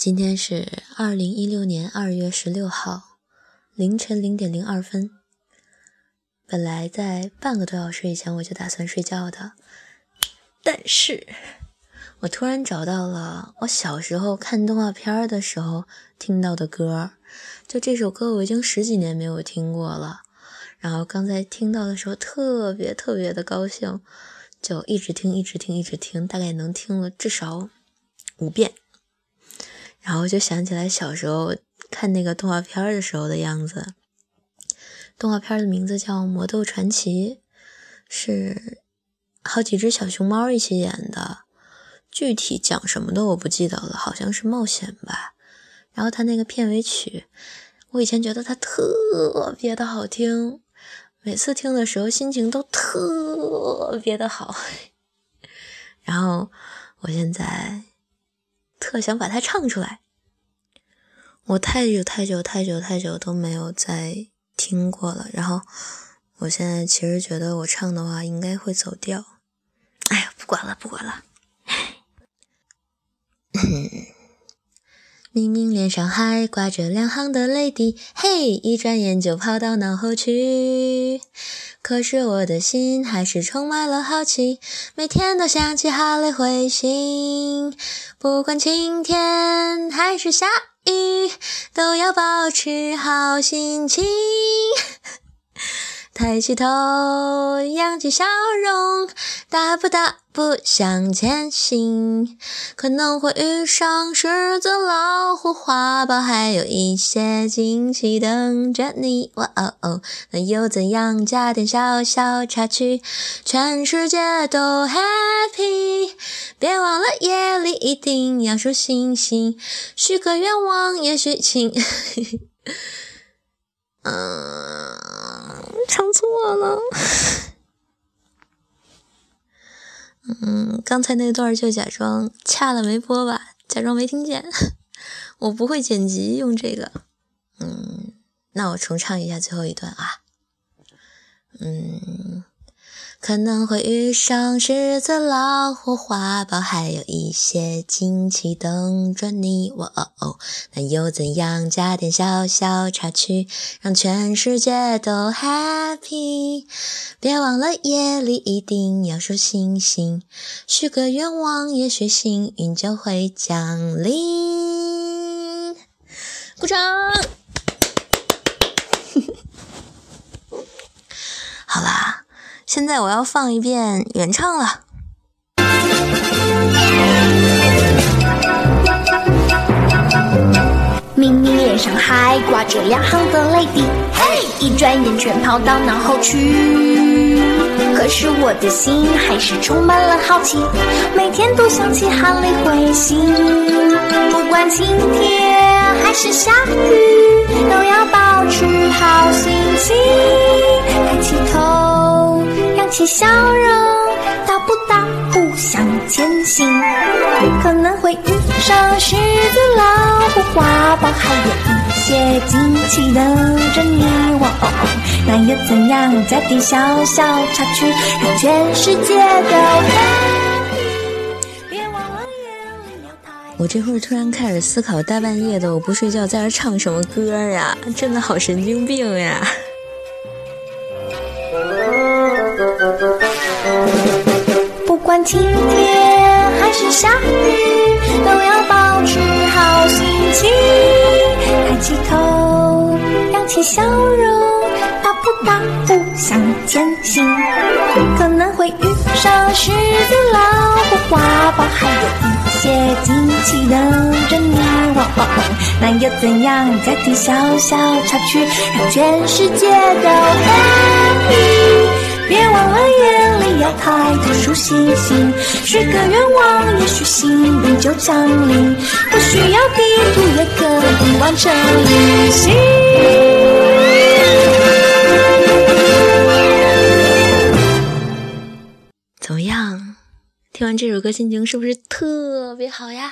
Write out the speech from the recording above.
今天是二零一六年二月十六号凌晨零点零二分。本来在半个多小时以前我就打算睡觉的，但是我突然找到了我小时候看动画片的时候听到的歌，就这首歌我已经十几年没有听过了。然后刚才听到的时候特别特别的高兴，就一直听一直听一直听，大概能听了至少五遍。然后就想起来小时候看那个动画片的时候的样子。动画片的名字叫《魔豆传奇》，是好几只小熊猫一起演的。具体讲什么的我不记得了，好像是冒险吧。然后它那个片尾曲，我以前觉得它特别的好听，每次听的时候心情都特别的好。然后我现在。特想把它唱出来，我太久太久太久太久都没有再听过了。然后我现在其实觉得我唱的话应该会走调。哎呀，不管了不管了。明明脸上还挂着两行的泪滴，嘿，一转眼就跑到脑后去。可是我的心还是充满了好奇，每天都想起哈雷彗星。不管晴天还是下雨，都要保持好心情。抬起头，扬起笑容，大步大步向前行。可能会遇上狮子、老虎、花豹，还有一些惊喜等着你。哇哦哦，那又怎样？加点小小插曲，全世界都 happy。别忘了夜里一定要数星星，许个愿望，也许请。唱错了。嗯，刚才那段就假装掐了没播吧，假装没听见。我不会剪辑用这个。嗯，那我重唱一下最后一段啊。嗯。可能会遇上狮子、老虎、花豹，还有一些惊奇等着你。哇哦哦，那又怎样？加点小小插曲，让全世界都 happy。别忘了夜里一定要数星星，许个愿望，也许幸运就会降临。鼓掌。好啦。现在我要放一遍原唱了。明明脸上还挂着两行的泪滴，嘿，一转眼全跑到脑后去。可是我的心还是充满了好奇，每天都想起哈利彗星。不管晴天还是下雨，都要保持好心情。抬起头。起笑容，大步大步向前行。可能会遇上狮子、老虎、花豹，还有一些惊奇等着你。哦，那又怎样？加点小小插曲，让全世界都 happy。别忘了眼里有太。我这会儿突然开始思考，大半夜的我不睡觉，在这唱什么歌呀？真的好神经病呀！晴天还是下雨，都要保持好心情。抬起头，扬起笑容，大步大步向前行。可能会遇上狮子、老虎、花豹，还有一些惊奇等着你。那又怎样？再听小小插曲，让全世界都 happy。别忘了夜里要抬头数星星，许个愿望，也许幸运就降临。不需要地图也可以完成旅行。怎么样？听完这首歌，心情是不是特别好呀？